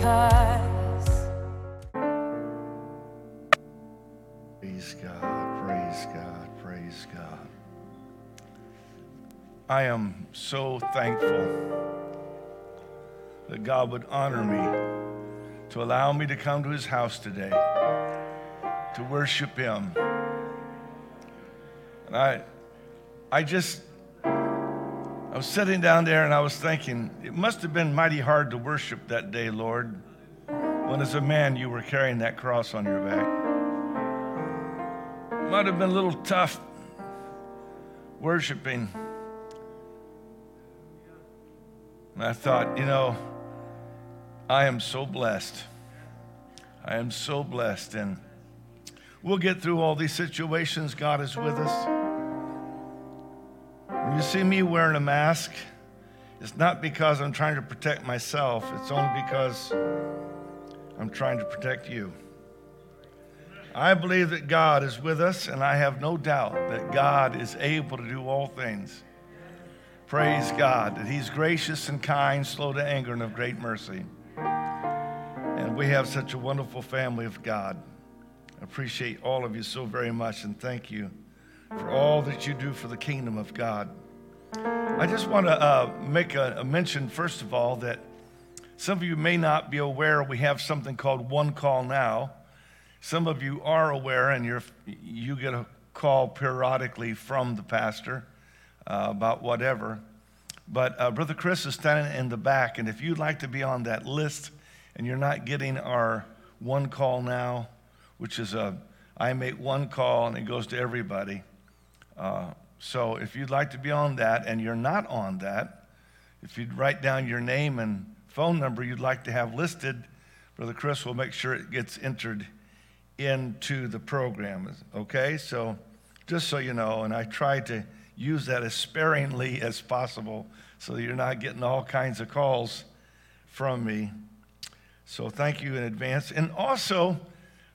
because Praise God, praise God, praise God. I am so thankful that God would honor me to allow me to come to his house today to worship him. And I I just I was sitting down there and I was thinking, it must have been mighty hard to worship that day, Lord, when as a man you were carrying that cross on your back It might have been a little tough worshiping. And I thought, you know, I am so blessed. I am so blessed. And we'll get through all these situations. God is with us. When you see me wearing a mask, it's not because I'm trying to protect myself, it's only because I'm trying to protect you. I believe that God is with us, and I have no doubt that God is able to do all things. Praise God that He's gracious and kind, slow to anger, and of great mercy. And we have such a wonderful family of God. I appreciate all of you so very much, and thank you for all that you do for the kingdom of God. I just want to uh, make a, a mention, first of all, that some of you may not be aware we have something called One Call Now. Some of you are aware, and you're, you get a call periodically from the pastor uh, about whatever. But uh, Brother Chris is standing in the back, and if you'd like to be on that list and you're not getting our one call now, which is a I make one call and it goes to everybody. Uh, so if you'd like to be on that and you're not on that, if you'd write down your name and phone number you'd like to have listed, Brother Chris will make sure it gets entered into the program. Okay, so just so you know, and I try to use that as sparingly as possible so that you're not getting all kinds of calls from me. So thank you in advance. And also,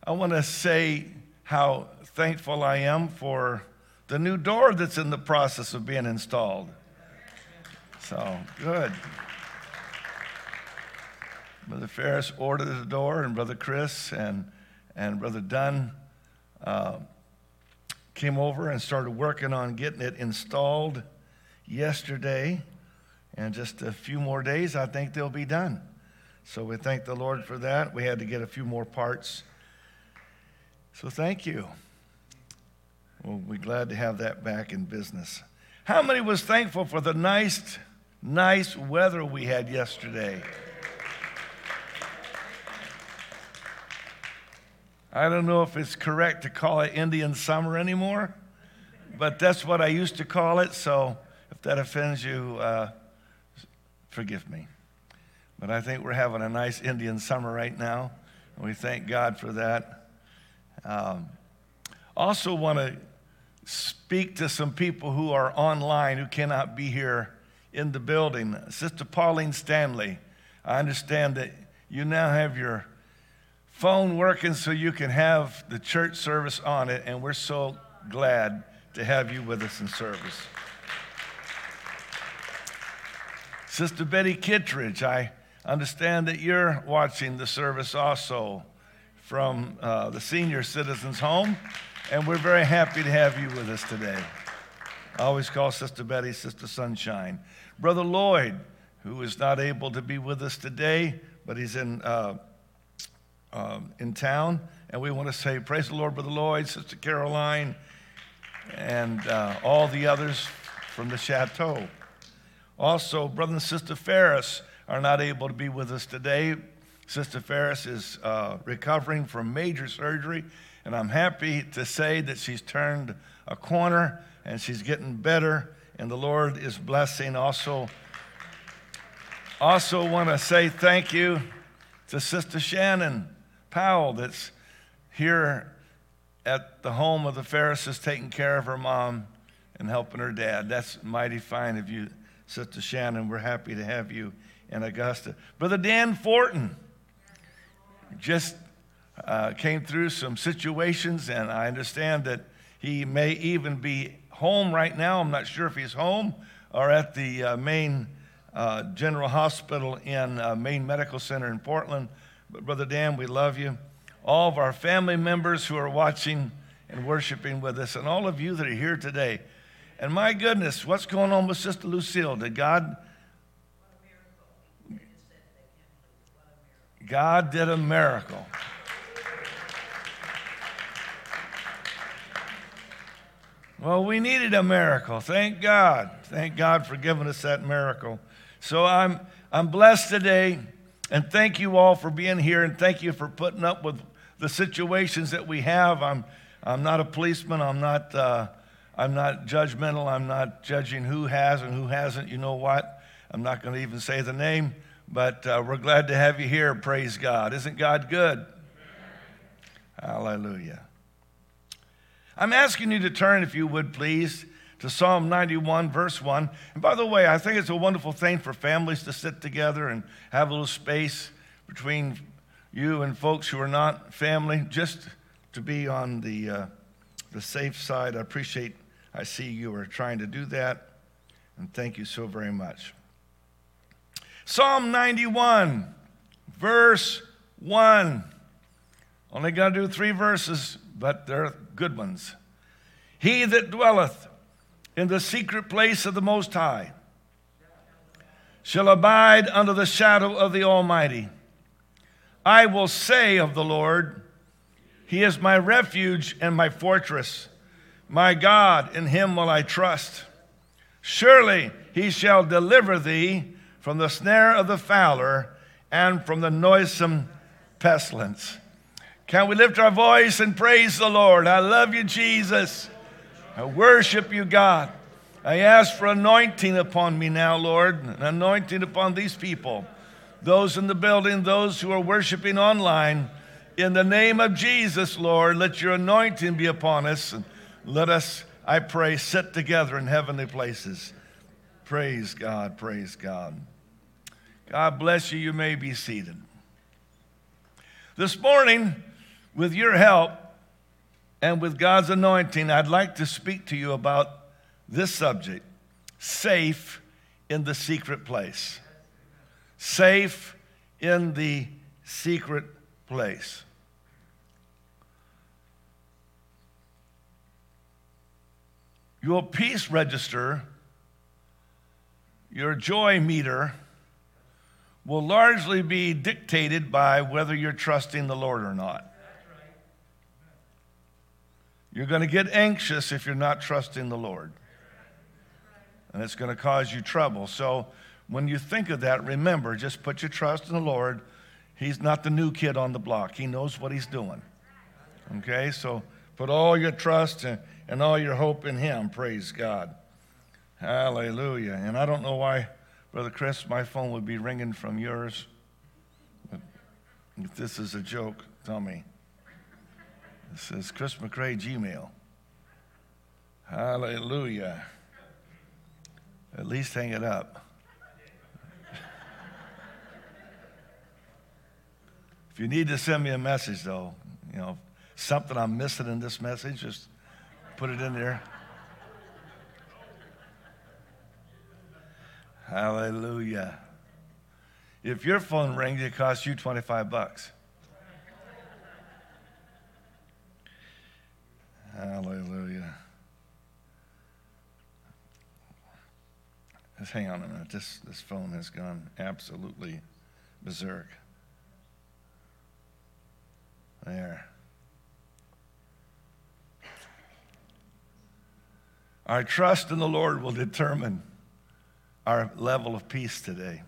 I want to say how thankful I am for the new door that's in the process of being installed. So good. Brother Ferris ordered the door, and Brother Chris and and Brother Dunn uh, came over and started working on getting it installed yesterday. And just a few more days, I think they'll be done. So we thank the Lord for that. We had to get a few more parts. So thank you. We'll be glad to have that back in business. How many was thankful for the nice, nice weather we had yesterday? I don't know if it's correct to call it Indian summer anymore, but that's what I used to call it. So if that offends you, uh, forgive me. But I think we're having a nice Indian summer right now, and we thank God for that. Um, also, want to speak to some people who are online who cannot be here in the building. Sister Pauline Stanley, I understand that you now have your phone working so you can have the church service on it, and we're so glad to have you with us in service. Sister Betty Kittredge, I understand that you're watching the service also from uh, the senior citizens home, and we're very happy to have you with us today. I always call Sister Betty Sister Sunshine. Brother Lloyd, who is not able to be with us today, but he's in uh, um, in town. And we want to say, Praise the Lord, Brother Lloyd, Sister Caroline, and uh, all the others from the chateau. Also, Brother and Sister Ferris are not able to be with us today. Sister Ferris is uh, recovering from major surgery, and I'm happy to say that she's turned a corner and she's getting better, and the Lord is blessing. Also, also want to say thank you to Sister Shannon Powell that's here at the home of the Ferrises taking care of her mom and helping her dad. That's mighty fine of you, Sister Shannon. We're happy to have you in Augusta. Brother Dan Fortin just uh, came through some situations, and I understand that he may even be home right now. I'm not sure if he's home or at the uh, main uh, General Hospital in uh, Maine Medical Center in Portland. But Brother Dan, we love you. All of our family members who are watching and worshiping with us, and all of you that are here today. And my goodness, what's going on with Sister Lucille? Did God? God did a miracle. Well, we needed a miracle. Thank God. Thank God for giving us that miracle. So I'm, I'm blessed today, and thank you all for being here, and thank you for putting up with the situations that we have. I'm, I'm not a policeman. I'm not, uh, I'm not judgmental. I'm not judging who has and who hasn't. You know what? I'm not going to even say the name, but uh, we're glad to have you here. Praise God. Isn't God good? Hallelujah. I'm asking you to turn, if you would please, to Psalm 91, verse 1. And by the way, I think it's a wonderful thing for families to sit together and have a little space between you and folks who are not family, just to be on the, uh, the safe side. I appreciate, I see you are trying to do that, and thank you so very much. Psalm 91, verse 1. Only going to do three verses, but they're good ones. He that dwelleth in the secret place of the Most High shall abide under the shadow of the Almighty. I will say of the Lord, He is my refuge and my fortress. My God, in Him will I trust. Surely He shall deliver thee from the snare of the fowler and from the noisome pestilence. Can we lift our voice and praise the Lord? I love you, Jesus. I worship you, God. I ask for anointing upon me now, Lord, an anointing upon these people, those in the building, those who are worshiping online. In the name of Jesus, Lord, let your anointing be upon us. And let us, I pray, sit together in heavenly places. Praise God, praise God. God bless you. You may be seated. This morning, with your help and with God's anointing, I'd like to speak to you about this subject safe in the secret place. Safe in the secret place. Your peace register, your joy meter, will largely be dictated by whether you're trusting the Lord or not. You're going to get anxious if you're not trusting the Lord. And it's going to cause you trouble. So when you think of that, remember just put your trust in the Lord. He's not the new kid on the block, He knows what He's doing. Okay? So put all your trust and, all your hope in Him. Praise God. Hallelujah. And I don't know why, Brother Chris, my phone would be ringing from yours. But if this is a joke, tell me. It says Chris McRae Gmail. Hallelujah. At least hang it up. if you need to send me a message, though, you know, something I'm missing in this message, just put it in there. Hallelujah. If your phone rings, it costs you 25 bucks. Hallelujah. Just hang on a minute. This, this phone has gone absolutely berserk. There. Our trust in the Lord will determine our level of peace today.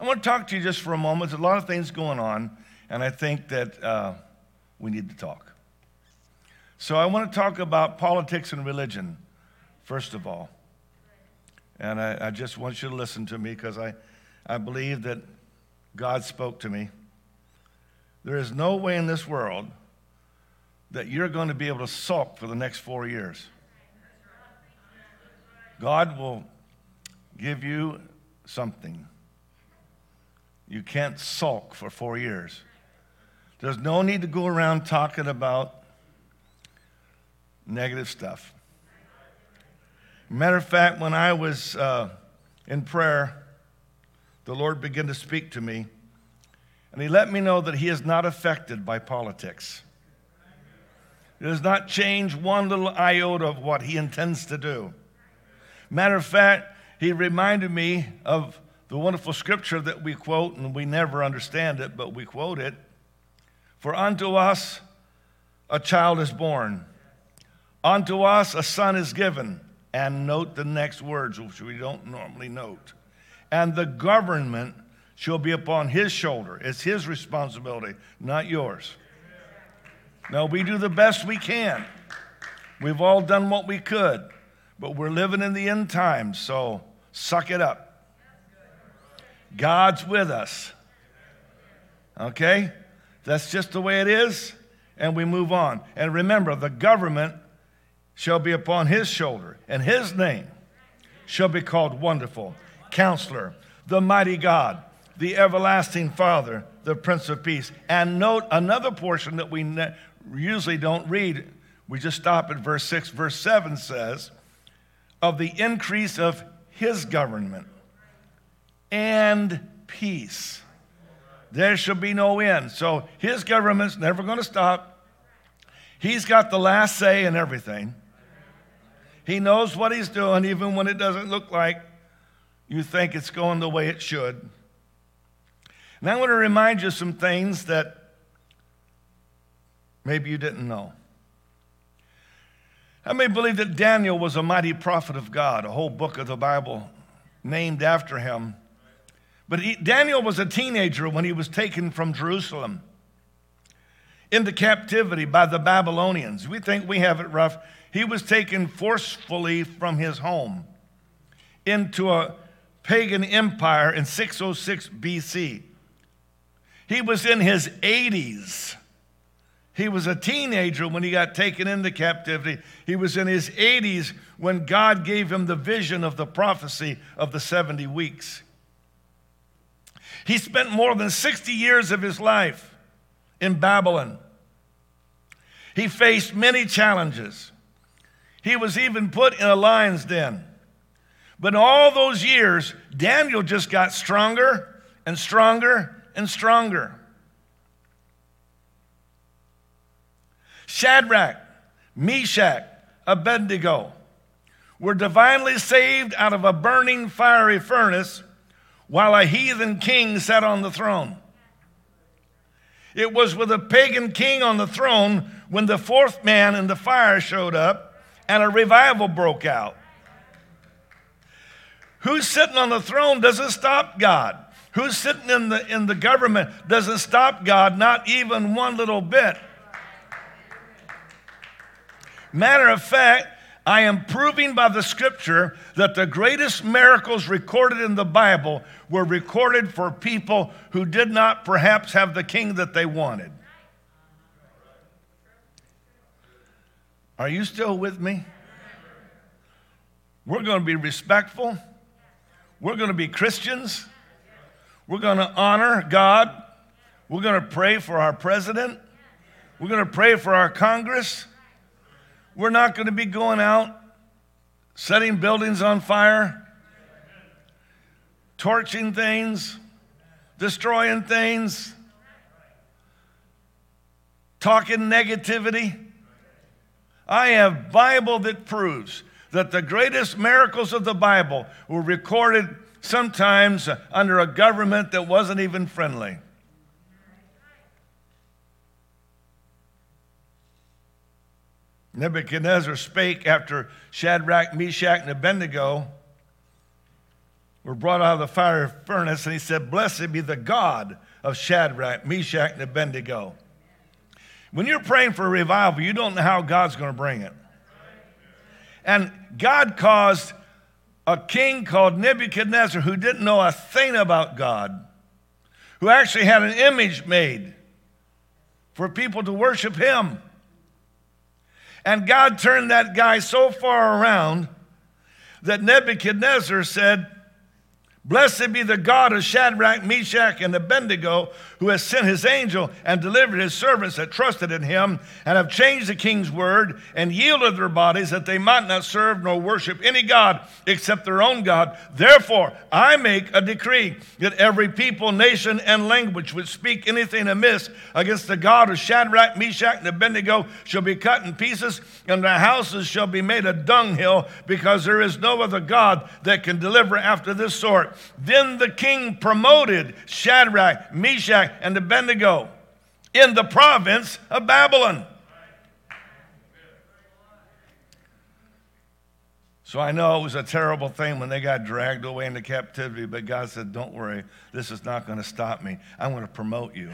I want to talk to you just for a moment. There's a lot of things going on, and I think that uh, we need to talk. So I want to talk about politics and religion, first of all. And I, I just want you to listen to me because I, I believe that God spoke to me. There is no way in this world that you're going to be able to sulk for the next four years. God will give you something. You can't sulk for four years. There's no need to go around talking about negative stuff. Matter of fact, when I was uh, in prayer, the Lord began to speak to me, and He let me know that He is not affected by politics. It does not change one little iota of what He intends to do. Matter of fact, He reminded me of the wonderful scripture that we quote, and we never understand it, but we quote it. For unto us a child is born, unto us a son is given. And note the next words, which we don't normally note. And the government shall be upon his shoulder. It's his responsibility, not yours. Now, we do the best we can. We've all done what we could, but we're living in the end times, so suck it up. God's with us. Okay? That's just the way it is, and we move on. And remember, the government shall be upon his shoulder, and his name shall be called Wonderful, Counselor, the Mighty God, the Everlasting Father, the Prince of Peace. And note another portion that we ne- usually don't read. We just stop at verse 6. Verse 7 says, Of the increase of his government and peace. There shall be no end. So his government's never going to stop. He's got the last say in everything. He knows what he's doing, even when it doesn't look like you think it's going the way it should. And I want to remind you some things that maybe you didn't know. I may believe that Daniel was a mighty prophet of God, a whole book of the Bible named after him. But he, Daniel was a teenager when he was taken from Jerusalem into captivity by the Babylonians. We think we have it rough. He was taken forcefully from his home into a pagan empire in 606 BC. He was in his 80s. He was a teenager when he got taken into captivity. He was in his 80s when God gave him the vision of the prophecy of the 70 weeks. He spent more than 60 years of his life in Babylon. He faced many challenges. He was even put in a lion's den. But in all those years, Daniel just got stronger and stronger and stronger. Shadrach, Meshach, Abednego were divinely saved out of a burning fiery furnace while a heathen king sat on the throne. It was with a pagan king on the throne when the fourth man in the fire showed up and a revival broke out. Who's sitting on the throne doesn't stop God. Who's sitting in the, in the government doesn't stop God, not even one little bit. Matter of fact, I am proving by the scripture that the greatest miracles recorded in the Bible were recorded for people who did not perhaps have the king that they wanted. Are you still with me? We're going to be respectful. We're going to be Christians. We're going to honor God. We're going to pray for our president. We're going to pray for our Congress. We're not going to be going out setting buildings on fire, torching things, destroying things, talking negativity. I have Bible that proves that the greatest miracles of the Bible were recorded sometimes under a government that wasn't even friendly. Nebuchadnezzar spake after Shadrach, Meshach, and Abednego were brought out of the fire furnace, and he said, Blessed be the God of Shadrach, Meshach, and Abednego. When you're praying for a revival, you don't know how God's going to bring it. And God caused a king called Nebuchadnezzar who didn't know a thing about God, who actually had an image made for people to worship him. And God turned that guy so far around that Nebuchadnezzar said, Blessed be the God of Shadrach, Meshach, and Abednego, who has sent his angel and delivered his servants that trusted in him, and have changed the king's word, and yielded their bodies that they might not serve nor worship any God except their own God. Therefore, I make a decree that every people, nation, and language which speak anything amiss against the God of Shadrach, Meshach, and Abednego shall be cut in pieces, and their houses shall be made a dunghill, because there is no other God that can deliver after this sort. Then the king promoted Shadrach, Meshach, and Abednego in the province of Babylon. So I know it was a terrible thing when they got dragged away into captivity, but God said, Don't worry, this is not going to stop me. I'm going to promote you.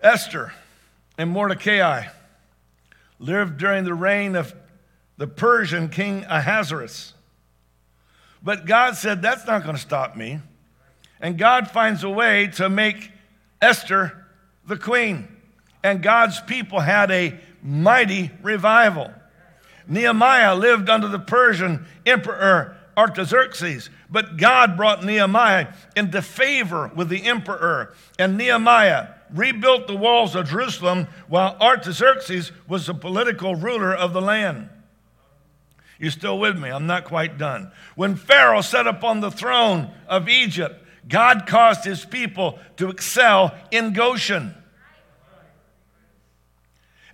Esther and Mordecai lived during the reign of the Persian king Ahasuerus. But God said, That's not going to stop me. And God finds a way to make Esther the queen. And God's people had a mighty revival. Nehemiah lived under the Persian emperor Artaxerxes, but God brought Nehemiah into favor with the emperor. And Nehemiah rebuilt the walls of Jerusalem while Artaxerxes was the political ruler of the land. You still with me? I'm not quite done. When Pharaoh sat upon the throne of Egypt, God caused his people to excel in Goshen.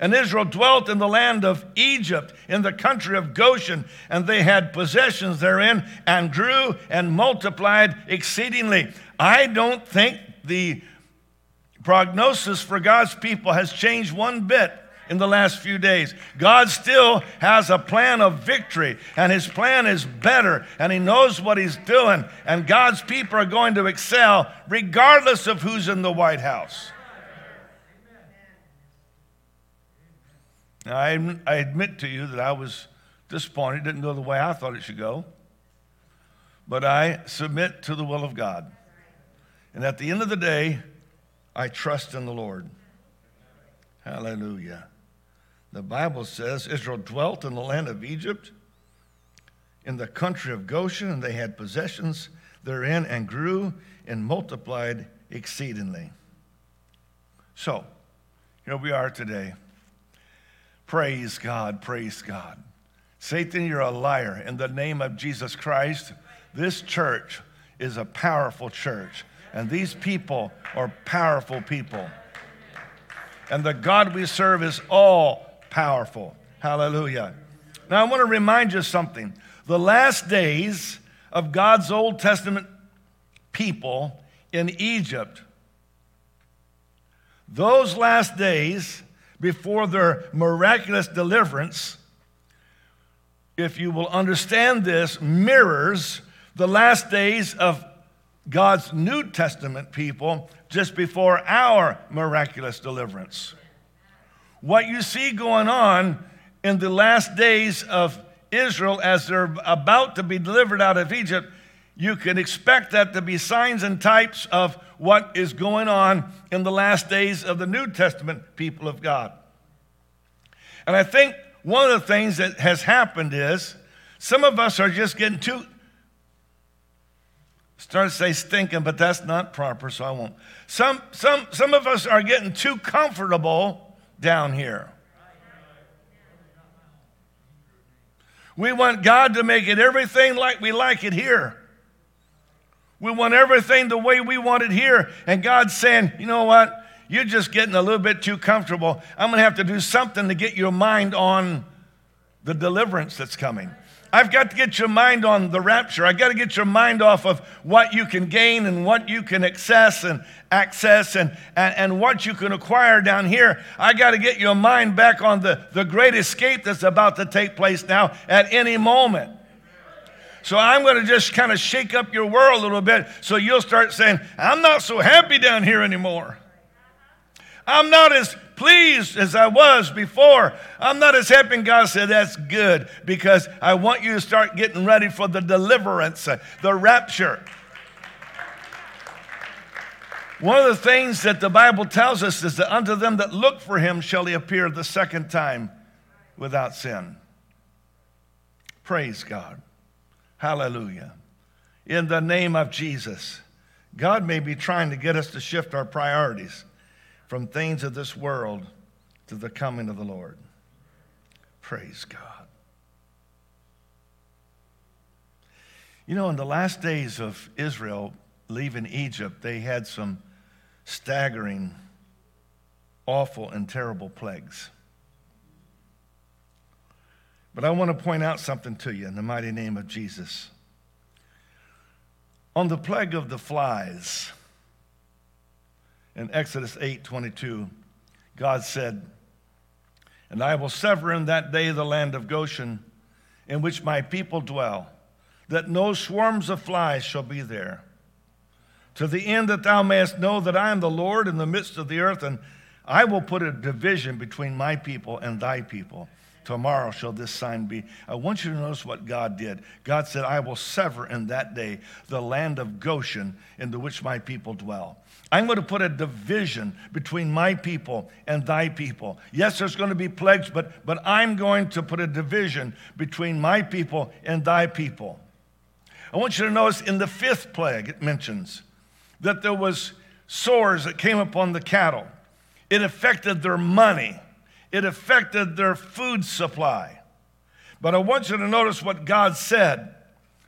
And Israel dwelt in the land of Egypt, in the country of Goshen, and they had possessions therein, and grew and multiplied exceedingly. I don't think the prognosis for God's people has changed one bit in the last few days. God still has a plan of victory, and His plan is better, and He knows what He's doing, and God's people are going to excel regardless of who's in the White House. Now, I, I admit to you that I was disappointed, it didn't go the way I thought it should go, but I submit to the will of God. And at the end of the day, I trust in the Lord. Hallelujah. The Bible says Israel dwelt in the land of Egypt, in the country of Goshen, and they had possessions therein and grew and multiplied exceedingly. So, here we are today. Praise God, praise God. Satan, you're a liar. In the name of Jesus Christ, this church is a powerful church, and these people are powerful people. And the God we serve is all powerful. Hallelujah. Now, I want to remind you something. The last days of God's Old Testament people in Egypt, those last days before their miraculous deliverance, if you will understand this, mirrors the last days of God's New Testament people just before our miraculous deliverance. What you see going on in the last days of Israel as they're about to be delivered out of Egypt, you can expect that to be signs and types of what is going on in the last days of the New Testament people of God. And I think one of the things that has happened is some of us are just getting too, start to say stinking, but that's not proper, so I won't. Some, some, some of us are getting too comfortable down here. We want God to make it everything like we like it here. We want everything the way we want it here. And God's saying, you know what? You're just getting a little bit too comfortable. I'm going to have to do something to get your mind on the deliverance that's coming. I've got to get your mind on the rapture. I've got to get your mind off of what you can gain and what you can access and access and, and, and what you can acquire down here. I got to get your mind back on the, the great escape that's about to take place now at any moment. So I'm going to just kind of shake up your world a little bit so you'll start saying, I'm not so happy down here anymore. I'm not as pleased as I was before. I'm not as happy. And God said, That's good because I want you to start getting ready for the deliverance, uh, the rapture. One of the things that the Bible tells us is that unto them that look for him shall he appear the second time without sin. Praise God. Hallelujah. In the name of Jesus. God may be trying to get us to shift our priorities from things of this world to the coming of the Lord. Praise God. You know, in the last days of Israel leaving Egypt, they had some staggering, awful, and terrible plagues. But I want to point out something to you in the mighty name of Jesus. On the plague of the flies, in Exodus 8 22, God said, And I will sever in that day the land of Goshen, in which my people dwell, that no swarms of flies shall be there. To the end that thou mayest know that I am the Lord in the midst of the earth, and I will put a division between my people and thy people Tomorrow shall this sign be. I want you to notice what God did. God said, I will sever in that day the land of Goshen into which my people dwell. I'm going to put a division between my people and thy people. Yes, there's going to be plagues, but, but I'm going to put a division between my people and thy people. I want you to notice in the fifth plague, it mentions that there was sores that came upon the cattle. It affected their money it affected their food supply. But I want you to notice what God said,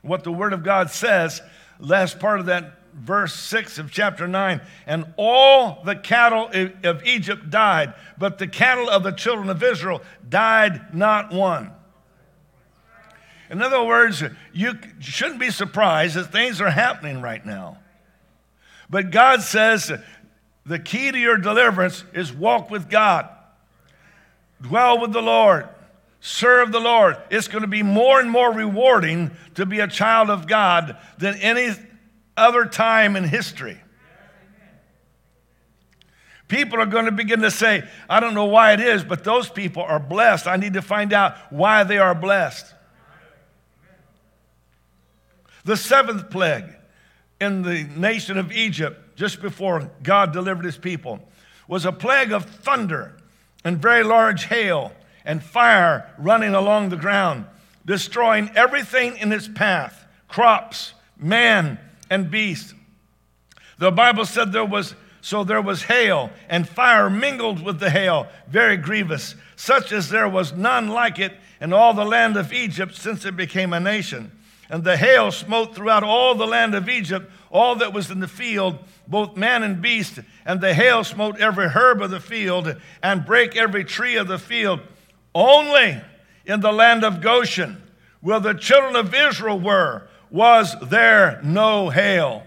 what the Word of God says, last part of that verse 6 of chapter 9. And all the cattle of Egypt died, but the cattle of the children of Israel died not one. In other words, you shouldn't be surprised that things are happening right now. But God says the key to your deliverance is walk with God. Dwell with the Lord. Serve the Lord. It's going to be more and more rewarding to be a child of God than any other time in history. People are going to begin to say, I don't know why it is, but those people are blessed. I need to find out why they are blessed. The seventh plague in the nation of Egypt, just before God delivered his people, was a plague of thunder and very large hail and fire running along the ground, destroying everything in its path crops, man, and beast. The Bible said there was so there was hail and fire mingled with the hail, very grievous, such as there was none like it in all the land of Egypt since it became a nation. And the hail smote throughout all the land of Egypt, all that was in the field, both man and beast. And the hail smote every herb of the field, and brake every tree of the field. Only in the land of Goshen, where the children of Israel were, was there no hail.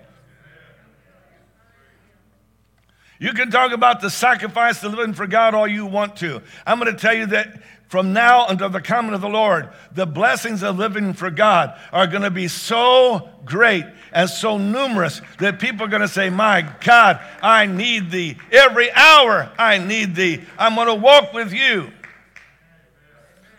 You can talk about the sacrifice of living for God all you want to. I'm going to tell you that from now until the coming of the Lord, the blessings of living for God are going to be so great and so numerous that people are going to say, My God, I need thee. Every hour I need thee. I'm going to walk with you.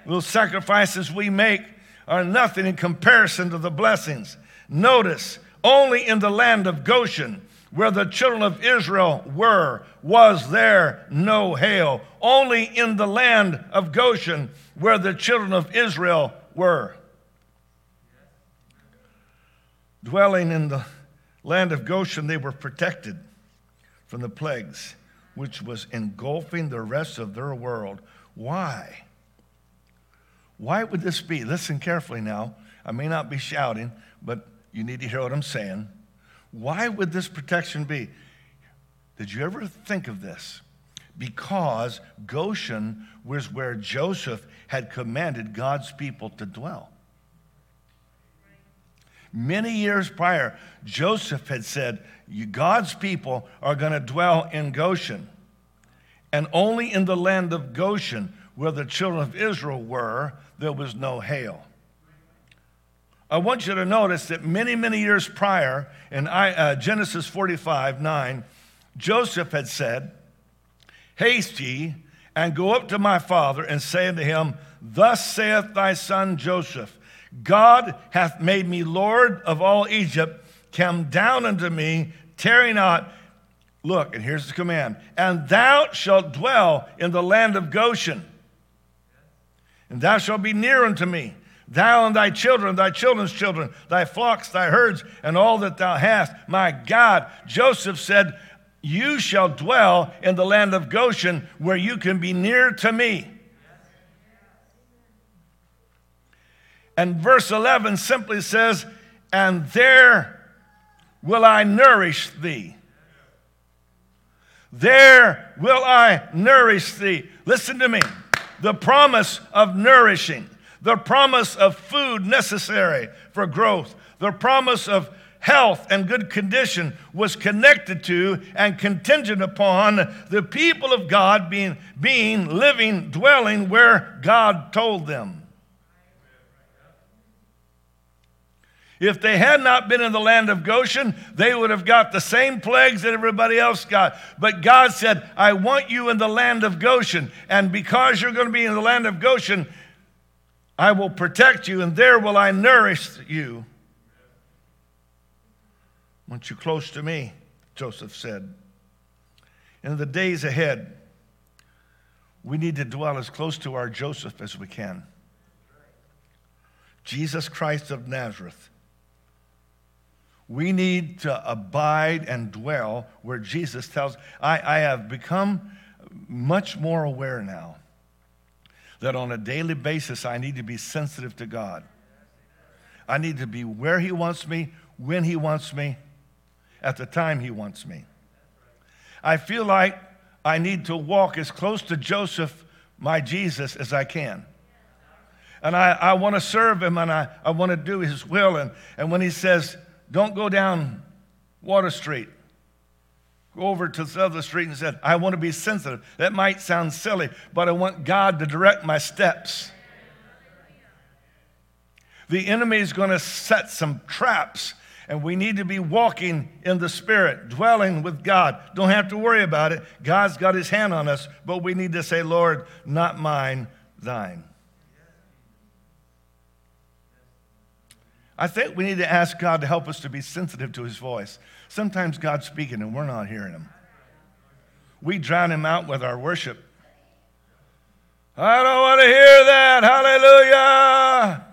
Those sacrifices we make are nothing in comparison to the blessings. Notice, only in the land of Goshen, where the children of Israel were, was there no hail. Only in the land of Goshen, where the children of Israel were. Dwelling in the land of Goshen, they were protected from the plagues, which was engulfing the rest of their world. Why? Why would this be? Listen carefully now. I may not be shouting, but you need to hear what I'm saying. Why would this protection be? Did you ever think of this? Because Goshen was where Joseph had commanded God's people to dwell. Many years prior, Joseph had said, God's people are going to dwell in Goshen. And only in the land of Goshen, where the children of Israel were, there was no hail. I want you to notice that many, many years prior, in uh, Genesis 45 9, Joseph had said, Haste ye and go up to my father and say unto him, Thus saith thy son Joseph, God hath made me Lord of all Egypt. Come down unto me, tarry not. Look, and here's the command and thou shalt dwell in the land of Goshen, and thou shalt be near unto me thou and thy children, thy children's children, thy flocks, thy herds, and all that thou hast. My God, Joseph said, You shall dwell in the land of Goshen, where you can be near to me. And verse 11 simply says, And there will I nourish thee. There will I nourish thee. Listen to me. The promise of nourishing, the promise of food necessary for growth, the promise of health and good condition was connected to and contingent upon the people of God being, being living, dwelling where God told them. If they had not been in the land of Goshen, they would have got the same plagues that everybody else got. But God said, I want you in the land of Goshen. And because you're going to be in the land of Goshen, I will protect you, and there will I nourish you. I want you close to me, Joseph said. In the days ahead, we need to dwell as close to our Joseph as we can. Jesus Christ of Nazareth we need to abide and dwell where Jesus tells. I, I have become much more aware now that on a daily basis I need to be sensitive to God. I need to be where He wants me, when He wants me, at the time He wants me. I feel like I need to walk as close to Joseph, my Jesus, as I can. And I, I want to serve Him and I, I want to do His will. And, and when He says, don't go down Water Street. Go over to the other street and said, I want to be sensitive. That might sound silly, but I want God to direct my steps. The enemy is going to set some traps, and we need to be walking in the Spirit, dwelling with God. Don't have to worry about it. God's got his hand on us, but we need to say, Lord, not mine, thine. I think we need to ask God to help us to be sensitive to his voice. Sometimes God's speaking and we're not hearing him. We drown him out with our worship. I don't want to hear that. Hallelujah.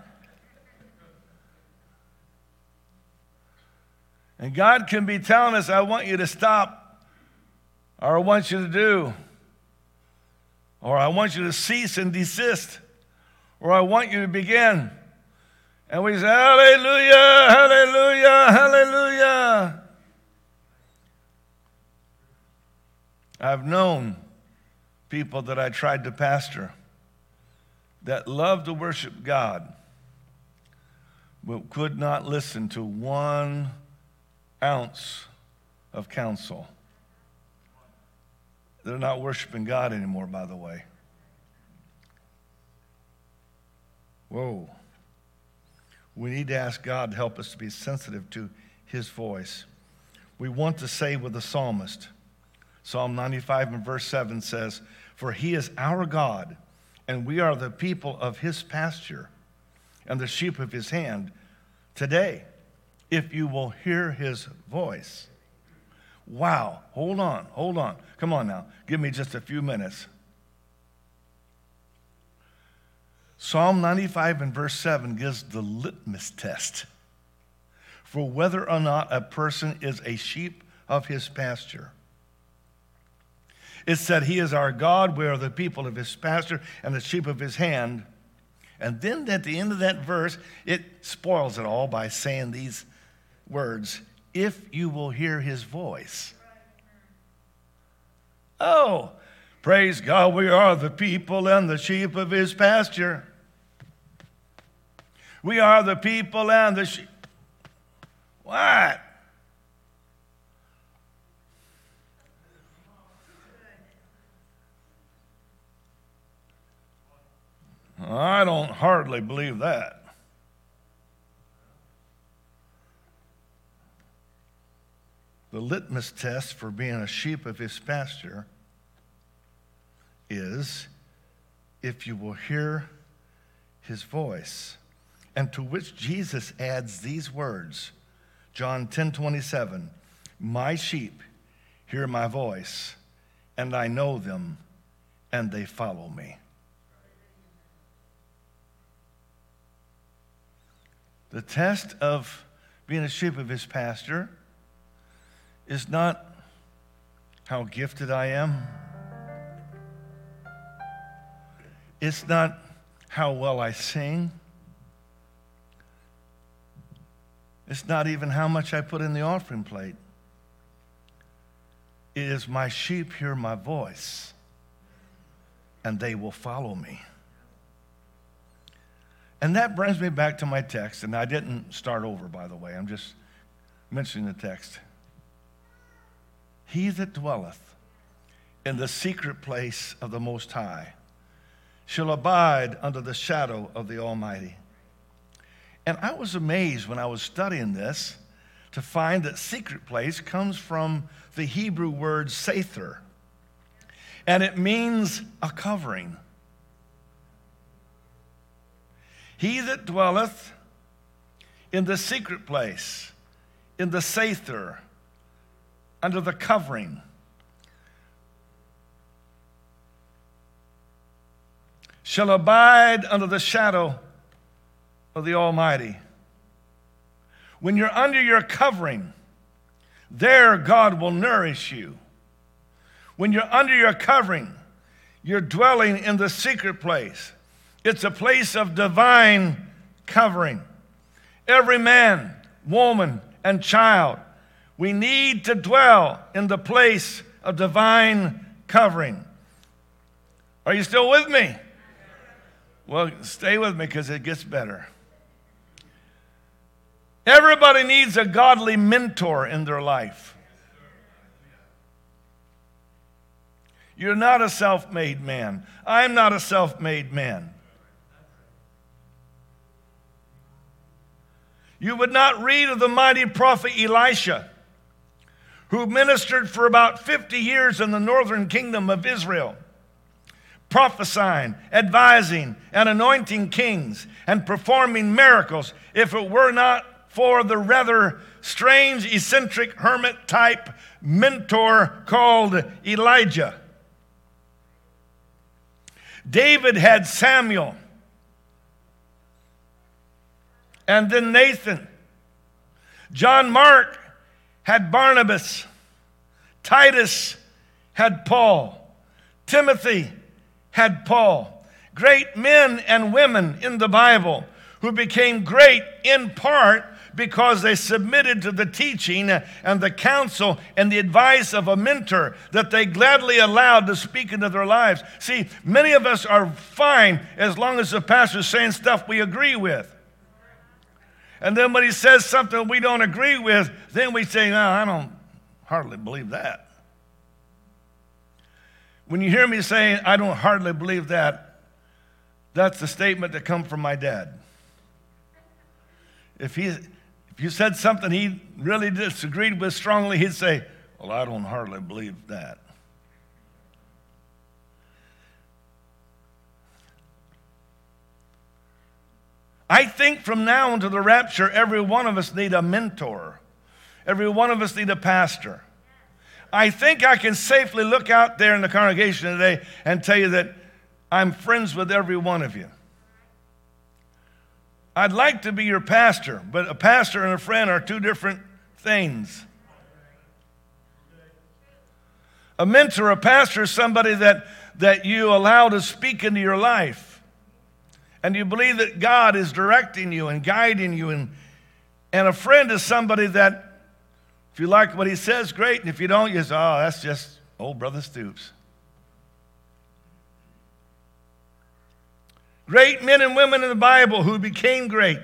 And God can be telling us, I want you to stop, or I want you to do, or I want you to cease and desist, or I want you to begin. And we say, Hallelujah, Hallelujah, Hallelujah. I've known people that I tried to pastor that loved to worship God, but could not listen to one ounce of counsel. They're not worshiping God anymore, by the way. Whoa. We need to ask God to help us to be sensitive to his voice. We want to say with the psalmist, Psalm 95 and verse 7 says, For he is our God, and we are the people of his pasture and the sheep of his hand. Today, if you will hear his voice. Wow, hold on, hold on. Come on now, give me just a few minutes. Psalm 95 and verse 7 gives the litmus test for whether or not a person is a sheep of his pasture. It said, He is our God, we are the people of his pasture and the sheep of his hand. And then at the end of that verse, it spoils it all by saying these words if you will hear his voice. Oh, praise God, we are the people and the sheep of his pasture. We are the people and the sheep. What? I don't hardly believe that. The litmus test for being a sheep of his pasture is if you will hear his voice and to which Jesus adds these words John 10 27, My sheep hear my voice, and I know them, and they follow me. The test of being a sheep of his pasture is not how gifted I am. It's not how well I sing. It's not even how much I put in the offering plate. It is my sheep hear my voice, and they will follow me. And that brings me back to my text, and I didn't start over, by the way. I'm just mentioning the text. He that dwelleth in the secret place of the Most High shall abide under the shadow of the Almighty. And I was amazed when I was studying this to find that secret place comes from the Hebrew word sather, and it means a covering. He that dwelleth in the secret place, in the sather, under the covering, shall abide under the shadow of the Almighty. When you're under your covering, there God will nourish you. When you're under your covering, you're dwelling in the secret place. It's a place of divine covering. Every man, woman, and child, we need to dwell in the place of divine covering. Are you still with me? Well, stay with me because it gets better. Everybody needs a godly mentor in their life. You're not a self made man. I'm not a self made man. You would not read of the mighty prophet Elisha, who ministered for about 50 years in the northern kingdom of Israel, prophesying, advising, and anointing kings and performing miracles, if it were not for the rather strange, eccentric hermit type mentor called Elijah. David had Samuel, and then Nathan. John Mark had Barnabas. Titus had Paul. Timothy had Paul. Great men and women in the Bible who became great in part because they submitted to the teaching and the counsel and the advice of a mentor that they gladly allowed to speak into their lives. See, many of us are fine as long as the pastor's saying stuff we agree with. And then when he says something we don't agree with, then we say, No, I don't hardly believe that. When you hear me saying, I don't hardly believe that, that's the statement that come from my dad. If he, if you said something he really disagreed with strongly, he'd say, Well, I don't hardly believe that. I think from now until the rapture, every one of us need a mentor. Every one of us need a pastor. I think I can safely look out there in the congregation today and tell you that I'm friends with every one of you. I'd like to be your pastor, but a pastor and a friend are two different things. A mentor, a pastor, is somebody that, that you allow to speak into your life. And you believe that God is directing you and guiding you. And, and a friend is somebody that, if you like what he says, great. And if you don't, you say, oh, that's just old Brother Stoops. Great men and women in the Bible who became great,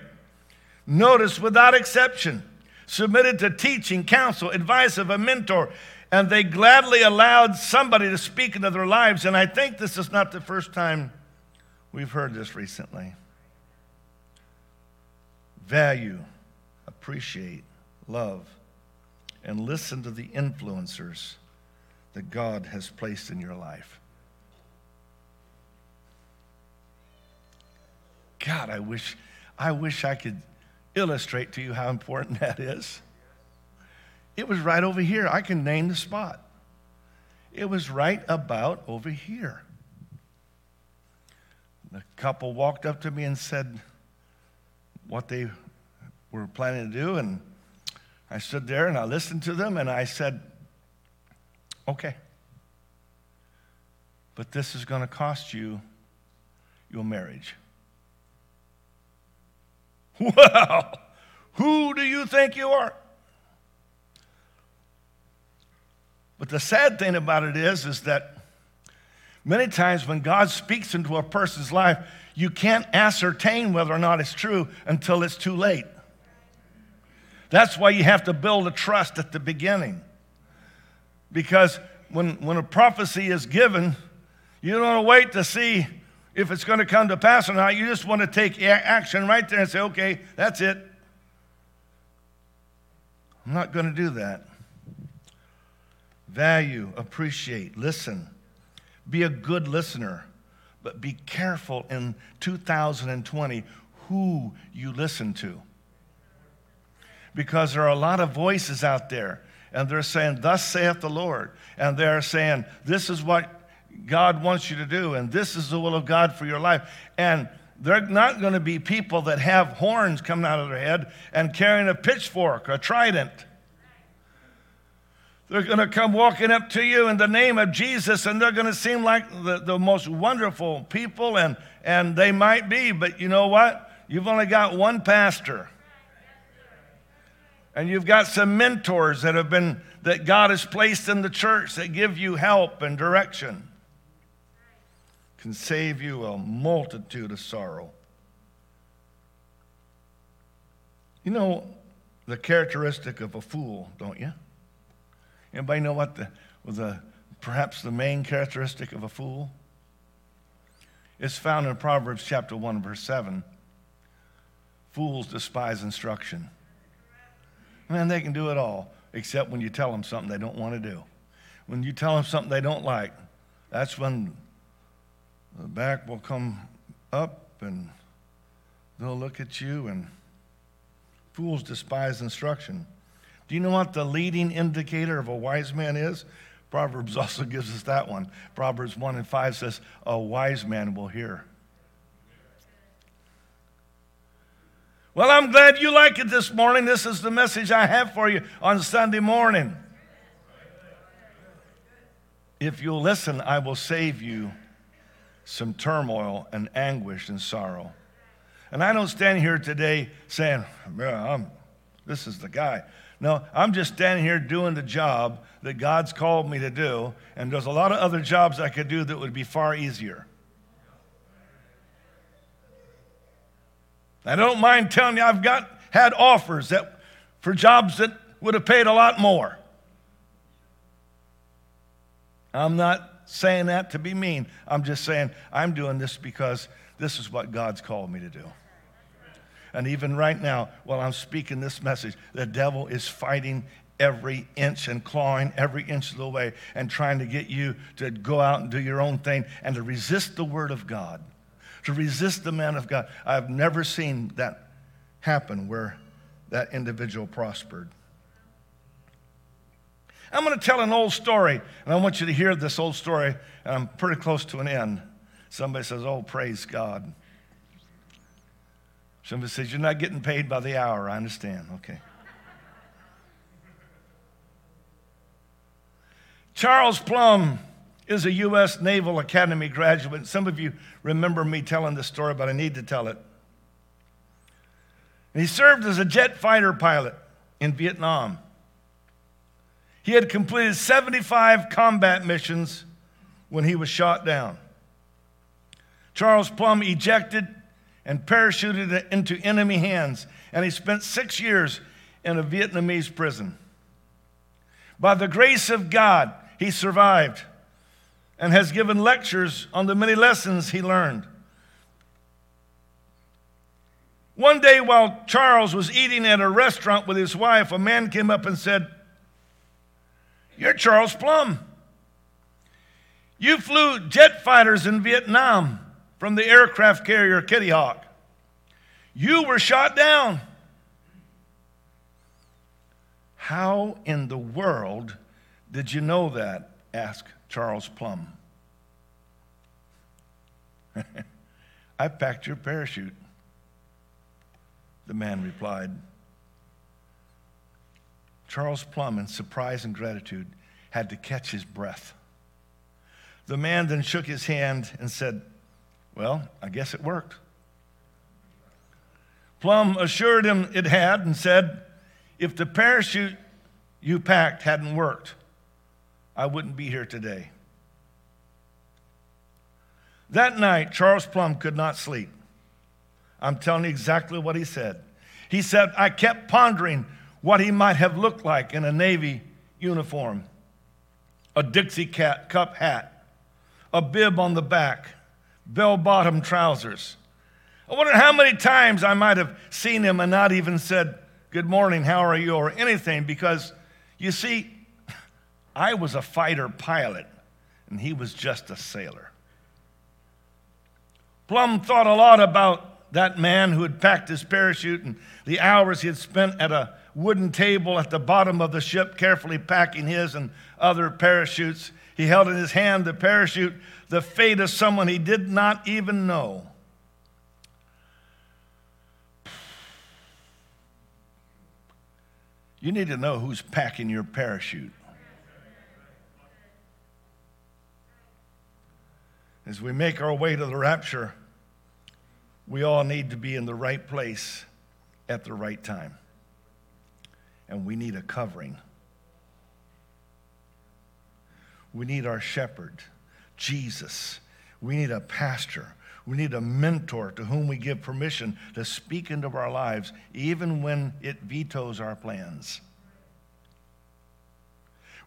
notice without exception, submitted to teaching, counsel, advice of a mentor, and they gladly allowed somebody to speak into their lives. And I think this is not the first time we've heard this recently. Value, appreciate, love, and listen to the influencers that God has placed in your life. God, I wish, I wish I could illustrate to you how important that is. It was right over here. I can name the spot. It was right about over here. The couple walked up to me and said what they were planning to do. And I stood there and I listened to them and I said, okay. But this is going to cost you your marriage. Well, who do you think you are? But the sad thing about it is, is that many times when God speaks into a person's life, you can't ascertain whether or not it's true until it's too late. That's why you have to build a trust at the beginning. Because when, when a prophecy is given, you don't wait to see if it's going to come to pass or not. You just want to take action right there and say, okay, that's it. I'm not going to do that. Value, appreciate, listen. Be a good listener, but be careful in 2020 who you listen to. Because there are a lot of voices out there, and they're saying, Thus saith the Lord. And they're saying, This is what God wants you to do, and this is the will of God for your life. And they're not going to be people that have horns coming out of their head and carrying a pitchfork, a trident. They're going to come walking up to you in the name of Jesus, and they're going to seem like the, the most wonderful people, and, and they might be, but you know what? You've only got one pastor. And you've got some mentors that have been, that God has placed in the church that give you help and direction can save you a multitude of sorrow. You know the characteristic of a fool, don't you? Anybody know what the, the perhaps the main characteristic of a fool? It's found in Proverbs chapter 1, verse 7. Fools despise instruction. Man, they can do it all, except when you tell them something they don't want to do. When you tell them something they don't like, that's when the back will come up and they'll look at you and fools despise instruction. Do you know what the leading indicator of a wise man is? Proverbs also gives us that one. Proverbs 1 and 5 says, A wise man will hear. Well, I'm glad you like it this morning. This is the message I have for you on Sunday morning. If you'll listen, I will save you some turmoil and anguish and sorrow. And I don't stand here today saying, yeah, I'm, this is the guy. No, I'm just standing here doing the job that God's called me to do, and there's a lot of other jobs I could do that would be far easier. I don't mind telling you, I've got had offers that for jobs that would have paid a lot more. I'm not saying that to be mean. I'm just saying I'm doing this because this is what God's called me to do. And even right now, while I'm speaking this message, the devil is fighting every inch and clawing every inch of the way and trying to get you to go out and do your own thing and to resist the word of God, to resist the man of God. I've never seen that happen where that individual prospered. I'm going to tell an old story, and I want you to hear this old story, and I'm pretty close to an end. Somebody says, Oh, praise God. Somebody says, You're not getting paid by the hour. I understand. Okay. Charles Plumb is a U.S. Naval Academy graduate. Some of you remember me telling this story, but I need to tell it. he served as a jet fighter pilot in Vietnam. He had completed 75 combat missions when he was shot down. Charles Plumb ejected and parachuted into enemy hands, and he spent six years in a Vietnamese prison. By the grace of God, he survived and has given lectures on the many lessons he learned. One day, while Charles was eating at a restaurant with his wife, a man came up and said, you're Charles Plumb. You flew jet fighters in Vietnam from the aircraft carrier Kitty Hawk. You were shot down. How in the world did you know that? asked Charles Plumb. I packed your parachute, the man replied. Charles Plumb, in surprise and gratitude, had to catch his breath. The man then shook his hand and said, Well, I guess it worked. Plumb assured him it had and said, If the parachute you packed hadn't worked, I wouldn't be here today. That night, Charles Plumb could not sleep. I'm telling you exactly what he said. He said, I kept pondering what he might have looked like in a Navy uniform, a Dixie cat cup hat, a bib on the back, bell bottom trousers. I wonder how many times I might have seen him and not even said, Good morning, how are you, or anything, because you see, I was a fighter pilot and he was just a sailor. Plumb thought a lot about that man who had packed his parachute and the hours he had spent at a wooden table at the bottom of the ship, carefully packing his and other parachutes. He held in his hand the parachute, the fate of someone he did not even know. You need to know who's packing your parachute. As we make our way to the rapture, we all need to be in the right place at the right time. And we need a covering. We need our shepherd, Jesus. We need a pastor. We need a mentor to whom we give permission to speak into our lives, even when it vetoes our plans.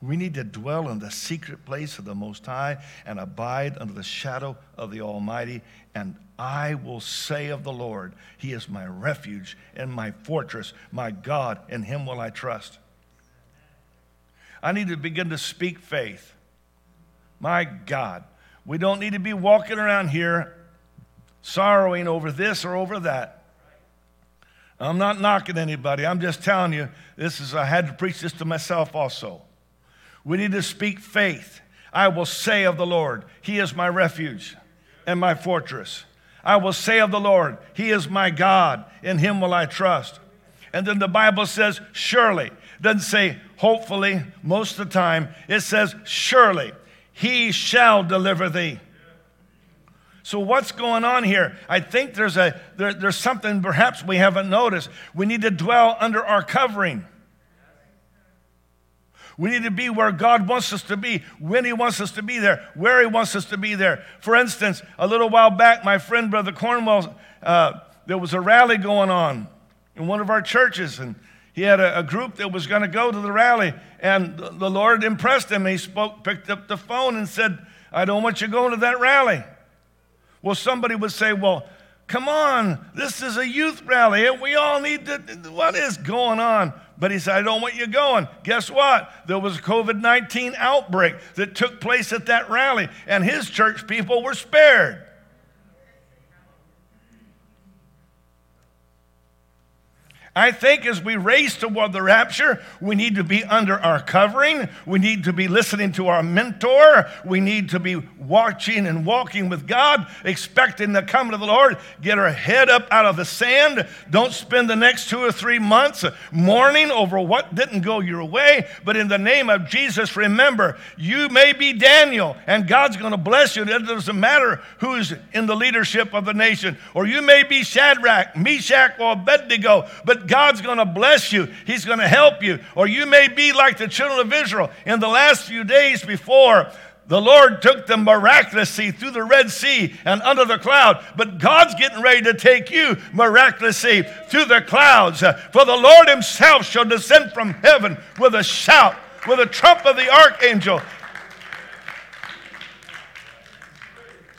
We need to dwell in the secret place of the Most High and abide under the shadow of the Almighty. And I will say of the Lord, He is my refuge and my fortress, my God, in Him will I trust. I need to begin to speak faith. My God, we don't need to be walking around here sorrowing over this or over that. I'm not knocking anybody. I'm just telling you, this is, I had to preach this to myself also. We need to speak faith. I will say of the Lord, He is my refuge and my fortress. I will say of the Lord, He is my God, in Him will I trust. And then the Bible says, surely. Doesn't say hopefully most of the time. It says, surely, He shall deliver thee. So, what's going on here? I think there's, a, there, there's something perhaps we haven't noticed. We need to dwell under our covering. We need to be where God wants us to be, when He wants us to be there, where He wants us to be there. For instance, a little while back, my friend, Brother Cornwell, uh, there was a rally going on in one of our churches, and he had a, a group that was going to go to the rally, and the Lord impressed him. He spoke, picked up the phone, and said, I don't want you going to that rally. Well, somebody would say, Well, come on, this is a youth rally. And we all need to, what is going on? But he said, I don't want you going. Guess what? There was a COVID 19 outbreak that took place at that rally, and his church people were spared. I think as we race toward the rapture, we need to be under our covering. We need to be listening to our mentor. We need to be watching and walking with God, expecting the coming of the Lord. Get our head up out of the sand. Don't spend the next two or three months mourning over what didn't go your way. But in the name of Jesus, remember, you may be Daniel, and God's going to bless you. It doesn't matter who's in the leadership of the nation. Or you may be Shadrach, Meshach, or Abednego, but God's going to bless you. He's going to help you. Or you may be like the children of Israel in the last few days before the Lord took them miraculously through the Red Sea and under the cloud. But God's getting ready to take you miraculously through the clouds. For the Lord Himself shall descend from heaven with a shout, with a trump of the archangel.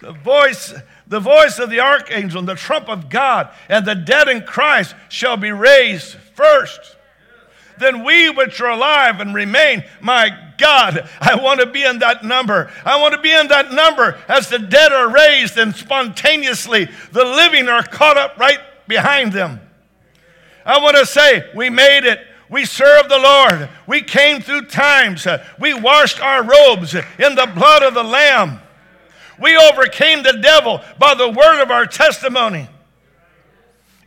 The voice the voice of the archangel and the trump of God, and the dead in Christ shall be raised first. Then we which are alive and remain, my God, I want to be in that number. I want to be in that number as the dead are raised and spontaneously the living are caught up right behind them. I want to say, we made it. We served the Lord. We came through times. We washed our robes in the blood of the Lamb. We overcame the devil by the word of our testimony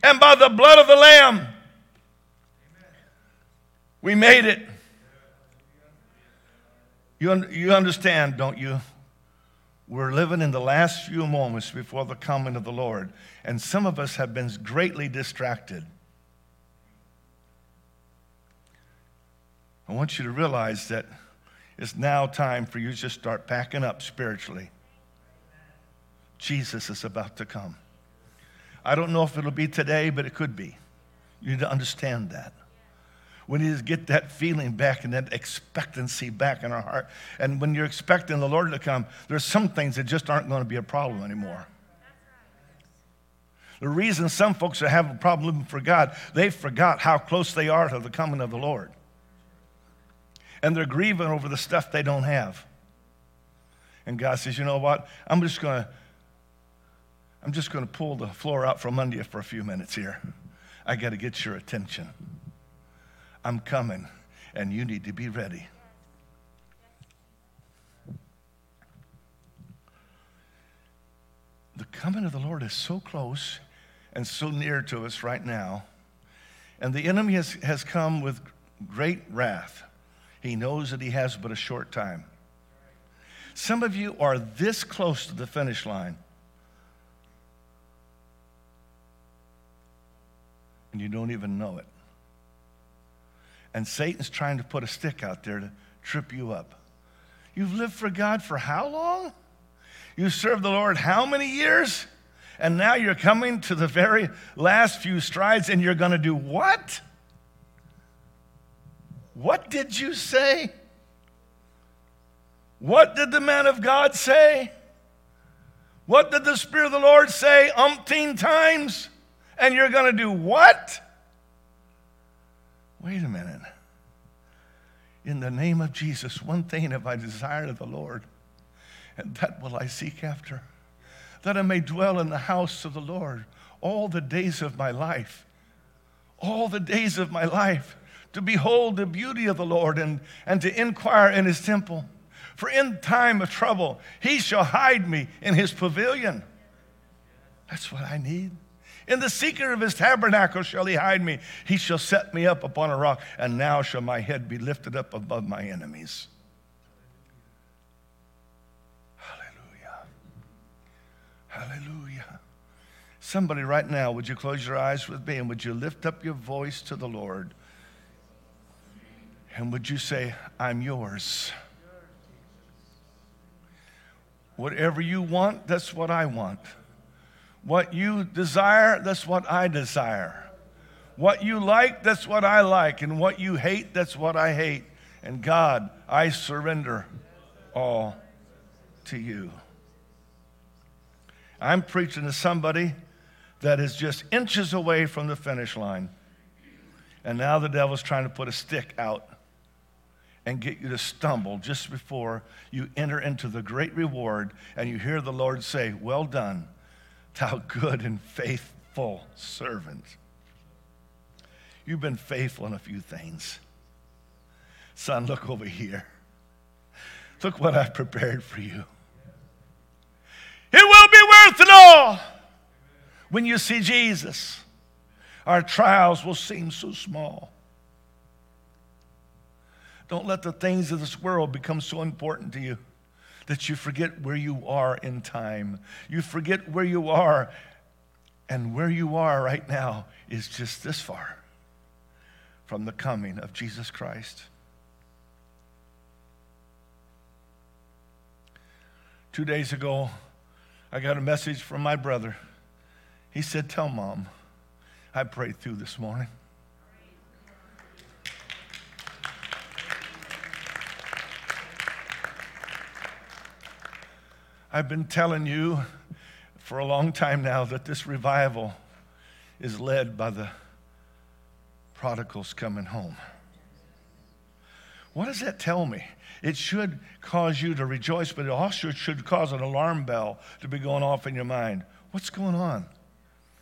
and by the blood of the Lamb. We made it. You, you understand, don't you? We're living in the last few moments before the coming of the Lord, and some of us have been greatly distracted. I want you to realize that it's now time for you to just start packing up spiritually. Jesus is about to come. I don't know if it'll be today, but it could be. You need to understand that. We need to get that feeling back and that expectancy back in our heart. And when you're expecting the Lord to come, there's some things that just aren't going to be a problem anymore. The reason some folks are having a problem for God, they forgot how close they are to the coming of the Lord. And they're grieving over the stuff they don't have. And God says, you know what? I'm just going to I'm just going to pull the floor out from under you for a few minutes here. I got to get your attention. I'm coming, and you need to be ready. The coming of the Lord is so close and so near to us right now. And the enemy has, has come with great wrath. He knows that he has but a short time. Some of you are this close to the finish line. And you don't even know it. And Satan's trying to put a stick out there to trip you up. You've lived for God for how long? You served the Lord how many years? And now you're coming to the very last few strides and you're going to do what? What did you say? What did the man of God say? What did the Spirit of the Lord say umpteen times? And you're going to do what? Wait a minute. In the name of Jesus, one thing have I desired of the Lord, and that will I seek after, that I may dwell in the house of the Lord all the days of my life. All the days of my life, to behold the beauty of the Lord and, and to inquire in his temple. For in time of trouble, he shall hide me in his pavilion. That's what I need. In the secret of his tabernacle shall he hide me. He shall set me up upon a rock, and now shall my head be lifted up above my enemies. Hallelujah. Hallelujah. Somebody right now, would you close your eyes with me and would you lift up your voice to the Lord? And would you say, I'm yours? Whatever you want, that's what I want. What you desire, that's what I desire. What you like, that's what I like. And what you hate, that's what I hate. And God, I surrender all to you. I'm preaching to somebody that is just inches away from the finish line. And now the devil's trying to put a stick out and get you to stumble just before you enter into the great reward and you hear the Lord say, Well done thou good and faithful servant. You've been faithful in a few things. Son, look over here. Look what I've prepared for you. It will be worth it all when you see Jesus. Our trials will seem so small. Don't let the things of this world become so important to you that you forget where you are in time. You forget where you are, and where you are right now is just this far from the coming of Jesus Christ. Two days ago, I got a message from my brother. He said, Tell mom, I prayed through this morning. I've been telling you for a long time now that this revival is led by the prodigals coming home. What does that tell me? It should cause you to rejoice, but it also should cause an alarm bell to be going off in your mind. What's going on?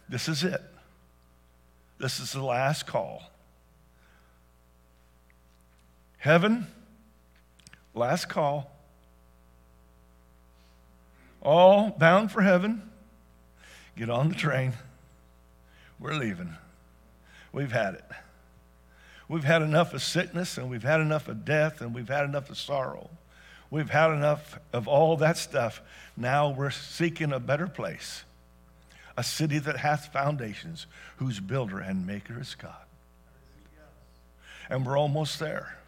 This is it. This is the last call. Heaven, last call all bound for heaven. Get on the train. We're leaving. We've had it. We've had enough of sickness and we've had enough of death and we've had enough of sorrow. We've had enough of all that stuff. Now we're seeking a better place, a city that hath foundations, whose builder and maker is God. And we're almost there.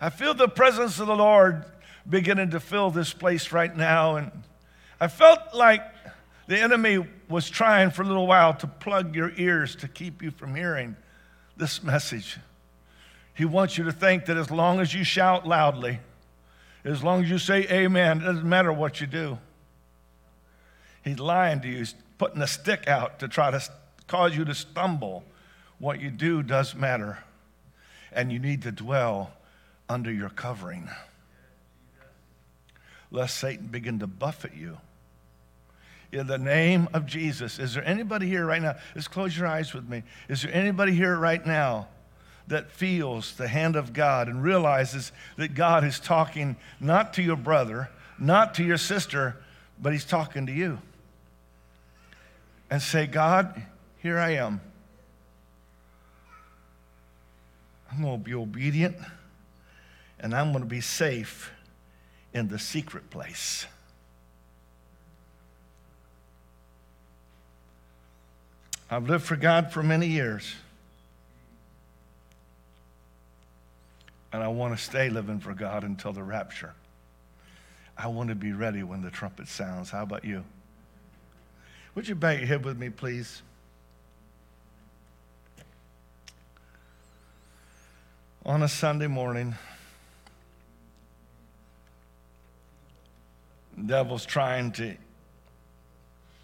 I feel the presence of the Lord beginning to fill this place right now. And I felt like the enemy was trying for a little while to plug your ears to keep you from hearing this message. He wants you to think that as long as you shout loudly, as long as you say amen, it doesn't matter what you do. He's lying to you, He's putting a stick out to try to cause you to stumble. What you do does matter, and you need to dwell under your covering, lest Satan begin to buffet you in the name of Jesus. Is there anybody here right now? Just close your eyes with me. Is there anybody here right now that feels the hand of God and realizes that God is talking not to your brother, not to your sister, but He's talking to you? And say, God, here I am. I'm going to be obedient and I'm going to be safe in the secret place. I've lived for God for many years. And I want to stay living for God until the rapture. I want to be ready when the trumpet sounds. How about you? Would you bow your head with me, please? On a Sunday morning, devil's trying to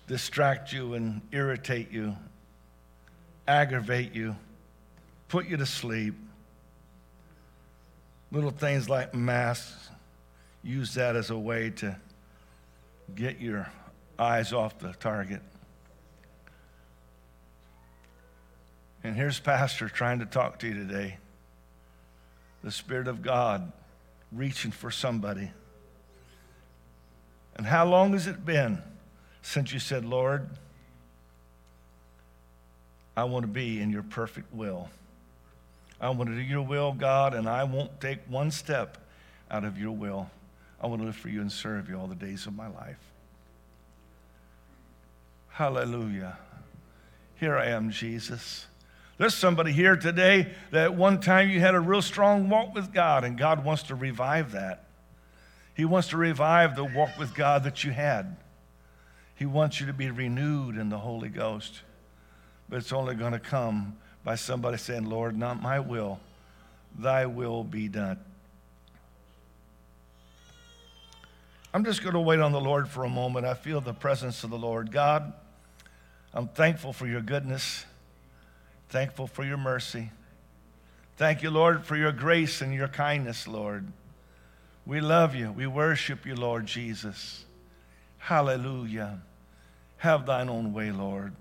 distract you and irritate you aggravate you, put you to sleep. Little things like masks, use that as a way to get your eyes off the target. And here's Pastor trying to talk to you today. The Spirit of God reaching for somebody. And how long has it been since you said, Lord, I want to be in your perfect will. I want to do your will, God, and I won't take one step out of your will. I want to live for you and serve you all the days of my life. Hallelujah. Here I am, Jesus. There's somebody here today that at one time you had a real strong walk with God, and God wants to revive that. He wants to revive the walk with God that you had. He wants you to be renewed in the Holy Ghost but it's only going to come by somebody saying, Lord, not my will, thy will be done. I'm just going to wait on the Lord for a moment. I feel the presence of the Lord. God, I'm thankful for your goodness, thankful for your mercy. Thank you, Lord, for your grace and your kindness, Lord. We love you. We worship you, Lord Jesus. Hallelujah. Have thine own way, Lord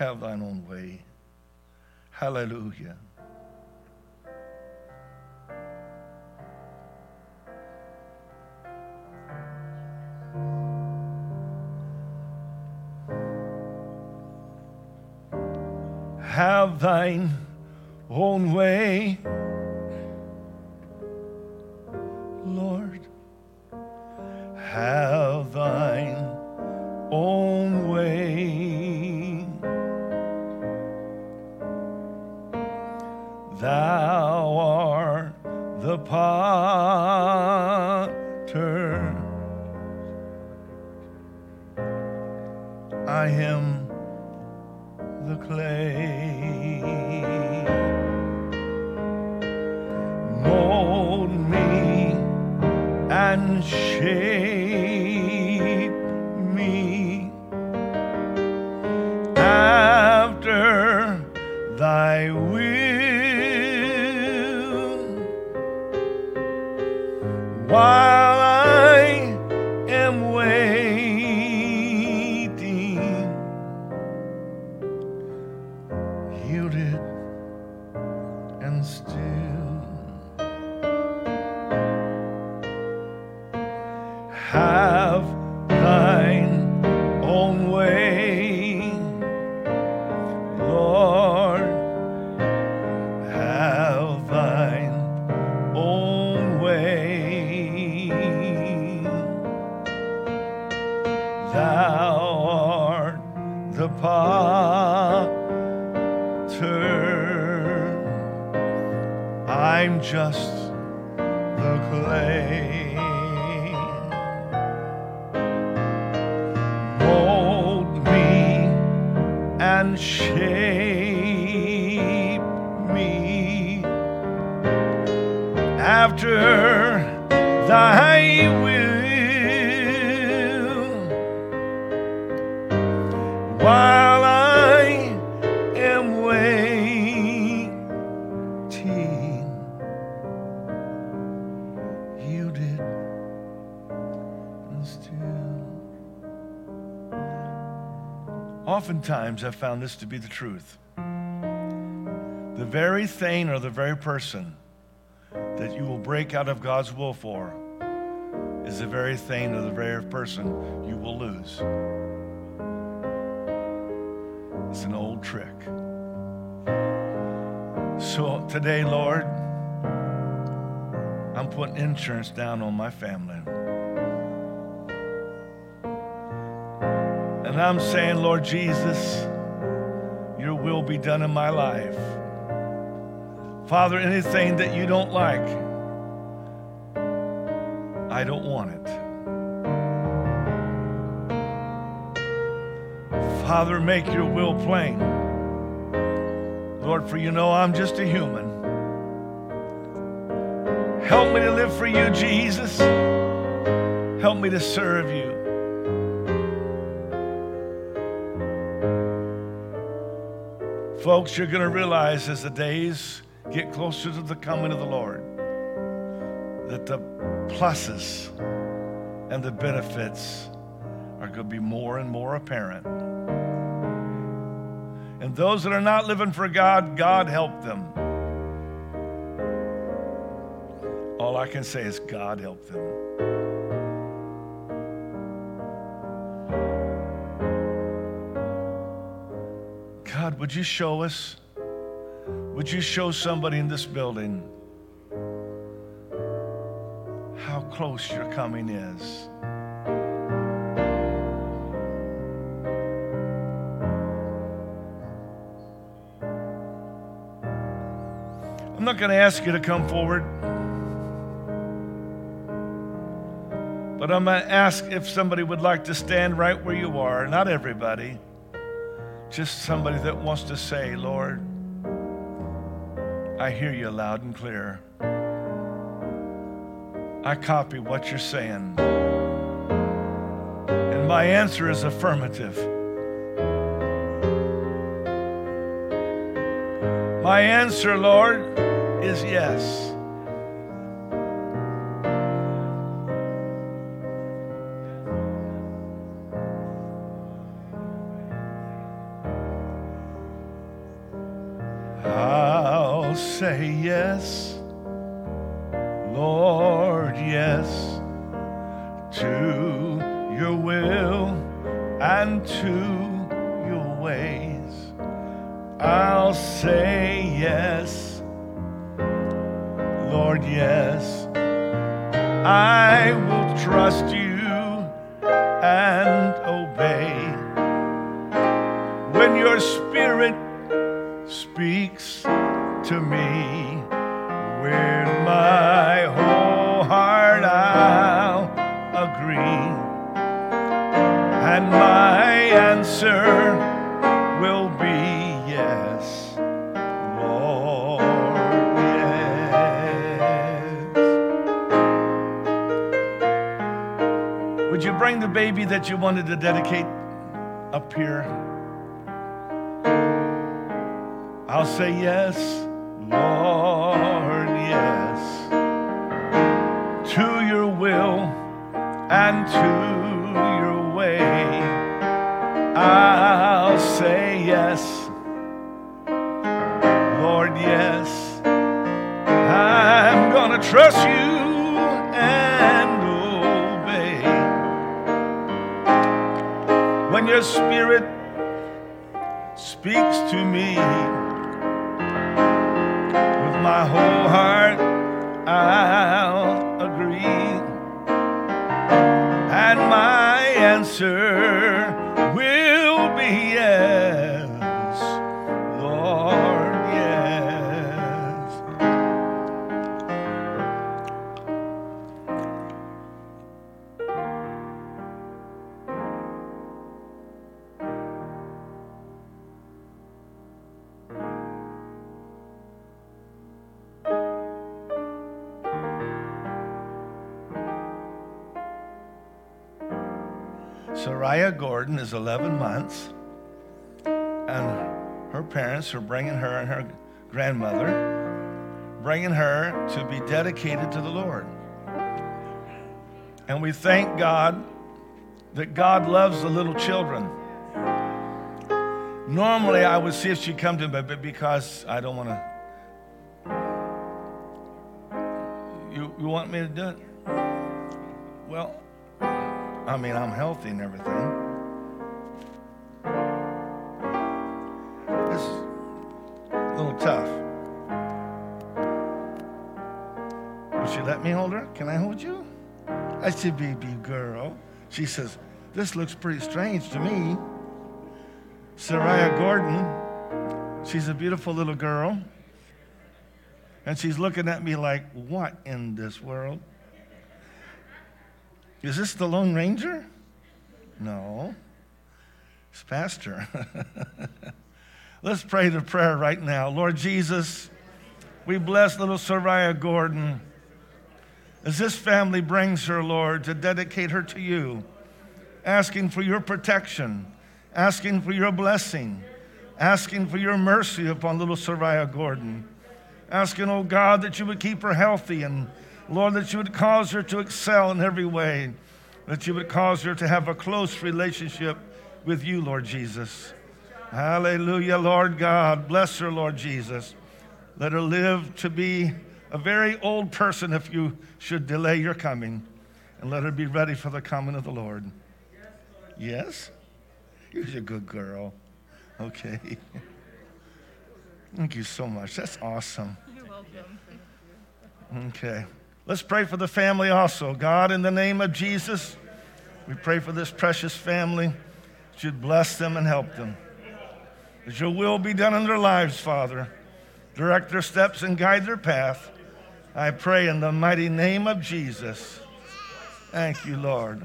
have thine own way. Hallelujah. Have thine own way, Lord. Have thine own way. Thou art the potter. I am Oftentimes, I've found this to be the truth. The very thing or the very person that you will break out of God's will for is the very thing or the very person you will lose. It's an old trick. So today, Lord, I'm putting insurance down on my family. And I'm saying, Lord Jesus, your will be done in my life. Father, anything that you don't like, I don't want it. Father, make your will plain. Lord, for you know I'm just a human. Help me to live for you, Jesus. Help me to serve you. Folks, you're going to realize as the days get closer to the coming of the Lord that the pluses and the benefits are going to be more and more apparent. And those that are not living for God, God help them. All I can say is, God help them. Would you show us? Would you show somebody in this building how close your coming is? I'm not going to ask you to come forward, but I'm going to ask if somebody would like to stand right where you are. Not everybody, just somebody that oh. wants to say, Lord, I hear you loud and clear. I copy what you're saying. And my answer is affirmative. My answer, Lord, is yes. You wanted to dedicate up here? I'll say yes, Lord, yes, to your will and to your way. I'll say yes, Lord, yes. I'm gonna trust you spirit speaks to me, Is 11 months, and her parents are bringing her and her grandmother, bringing her to be dedicated to the Lord. And we thank God that God loves the little children. Normally, I would see if she'd come to me, but because I don't want to. You, you want me to do it? Well, I mean, I'm healthy and everything. Me hold her? Can I hold you? I said, baby girl. She says, this looks pretty strange to me. Soraya Gordon, she's a beautiful little girl. And she's looking at me like, what in this world? Is this the Lone Ranger? No. It's Pastor. Let's pray the prayer right now. Lord Jesus, we bless little Soraya Gordon as this family brings her, Lord, to dedicate her to you, asking for your protection, asking for your blessing, asking for your mercy upon little Soraya Gordon, asking, oh God, that you would keep her healthy and Lord, that you would cause her to excel in every way, that you would cause her to have a close relationship with you, Lord Jesus. Hallelujah, Lord God. Bless her, Lord Jesus. Let her live to be a very old person if you should delay your coming, and let her be ready for the coming of the Lord. Yes? You're a good girl. Okay. Thank you so much. That's awesome. You're welcome. Okay. Let's pray for the family also. God, in the name of Jesus, we pray for this precious family. That you'd bless them and help them. That your will be done in their lives, Father. Direct their steps and guide their path. I pray in the mighty name of Jesus. Thank you, Lord.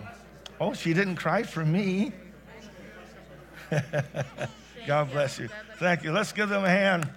Oh, she didn't cry for me. God bless you. Thank you. Let's give them a hand.